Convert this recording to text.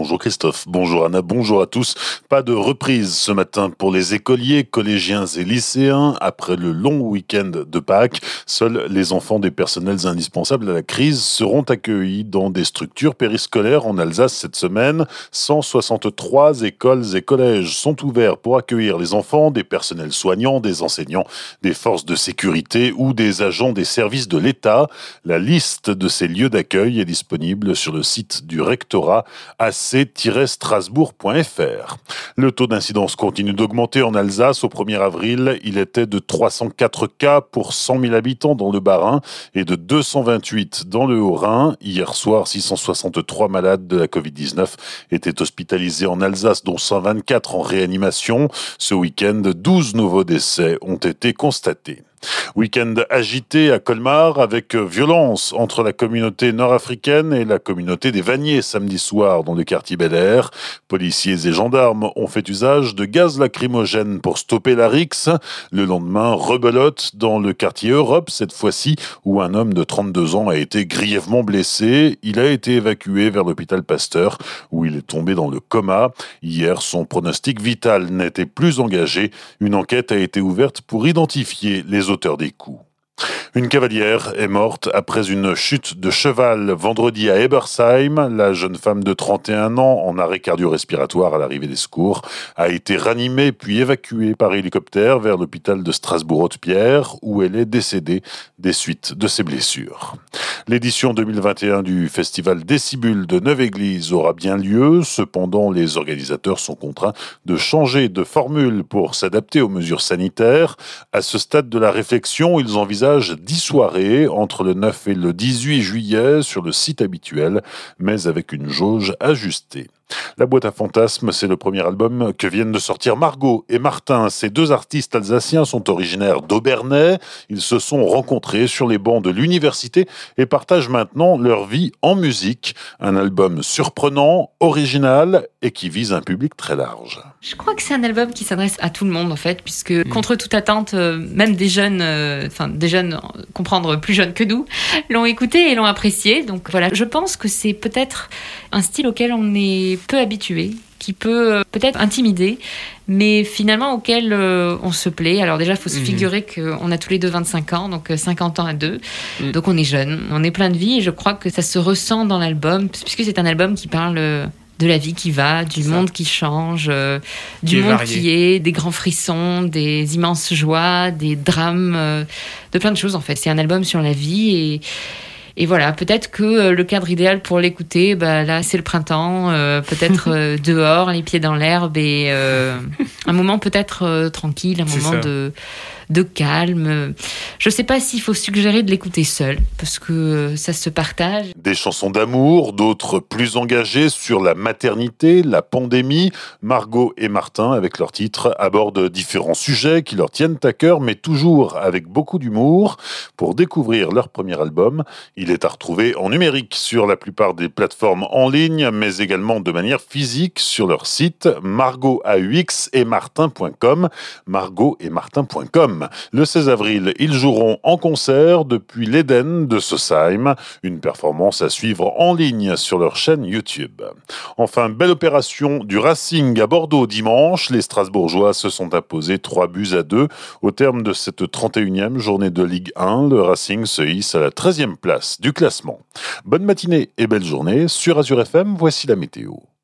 Bonjour Christophe, bonjour Anna, bonjour à tous. Pas de reprise ce matin pour les écoliers, collégiens et lycéens. Après le long week-end de Pâques, seuls les enfants des personnels indispensables à la crise seront accueillis dans des structures périscolaires en Alsace cette semaine. 163 écoles et collèges sont ouverts pour accueillir les enfants des personnels soignants, des enseignants, des forces de sécurité ou des agents des services de l'État. La liste de ces lieux d'accueil est disponible sur le site du rectorat ac-strasbourg.fr. Le taux d'incidence continue d'augmenter en Alsace. Au 1er avril, il était de 304 cas pour 100 000 habitants dans le Bas-Rhin et de 228 dans le Haut-Rhin. Hier soir, 663 malades de la Covid-19 étaient hospitalisés en Alsace, dont 124 en réanimation. Ce week-end, 12 nouveaux décès ont été constatés. Week-end agité à Colmar avec violence entre la communauté nord-africaine et la communauté des Vaniers samedi soir dans le quartier Bel Air. Policiers et gendarmes ont fait usage de gaz lacrymogène pour stopper la rixe. Le lendemain, rebelote dans le quartier Europe, cette fois-ci où un homme de 32 ans a été grièvement blessé. Il a été évacué vers l'hôpital Pasteur où il est tombé dans le coma. Hier, son pronostic vital n'était plus engagé. Une enquête a été ouverte pour identifier les auteurs des coups. Une cavalière est morte après une chute de cheval vendredi à Ebersheim. La jeune femme de 31 ans, en arrêt cardio-respiratoire à l'arrivée des secours, a été ranimée puis évacuée par hélicoptère vers l'hôpital de Strasbourg-Haute-Pierre, où elle est décédée des suites de ses blessures. L'édition 2021 du festival Décibule de Neuve-Église aura bien lieu. Cependant, les organisateurs sont contraints de changer de formule pour s'adapter aux mesures sanitaires. À ce stade de la réflexion, ils envisagent 10 soirées entre le 9 et le 18 juillet sur le site habituel, mais avec une jauge ajustée. La boîte à fantasmes, c'est le premier album que viennent de sortir Margot et Martin. Ces deux artistes alsaciens sont originaires d'Aubernais. Ils se sont rencontrés sur les bancs de l'université et partagent maintenant leur vie en musique. Un album surprenant, original et qui vise un public très large. Je crois que c'est un album qui s'adresse à tout le monde en fait, puisque mm. contre toute attente, euh, même des jeunes, euh, enfin des jeunes, comprendre plus jeunes que nous, l'ont écouté et l'ont apprécié. Donc voilà, je pense que c'est peut-être un style auquel on est peu habitué, qui peut euh, peut-être intimider, mais finalement auquel on se plaît. Alors déjà, il faut se mm. figurer qu'on a tous les deux 25 ans, donc 50 ans à deux. Mm. Donc on est jeune, on est plein de vie et je crois que ça se ressent dans l'album, puisque c'est un album qui parle de la vie qui va, du monde qui change, euh, du monde qui est, des grands frissons, des immenses joies, des drames, euh, de plein de choses en fait. C'est un album sur la vie et, et voilà, peut-être que euh, le cadre idéal pour l'écouter, bah, là c'est le printemps, peut-être dehors, les pieds dans l'herbe et un moment peut-être tranquille, un moment de de calme. Je ne sais pas s'il faut suggérer de l'écouter seul, parce que ça se partage. Des chansons d'amour, d'autres plus engagées sur la maternité, la pandémie. Margot et Martin, avec leurs titres, abordent différents sujets qui leur tiennent à cœur, mais toujours avec beaucoup d'humour. Pour découvrir leur premier album, il est à retrouver en numérique sur la plupart des plateformes en ligne, mais également de manière physique sur leur site margotaux et martin.com. Margot et martin.com. Le 16 avril, ils joueront en concert depuis l'Éden de Sosheim, une performance à suivre en ligne sur leur chaîne YouTube. Enfin, belle opération du Racing à Bordeaux dimanche. Les Strasbourgeois se sont imposés 3 buts à 2 au terme de cette 31e journée de Ligue 1. Le Racing se hisse à la 13e place du classement. Bonne matinée et belle journée sur Azure FM. Voici la météo.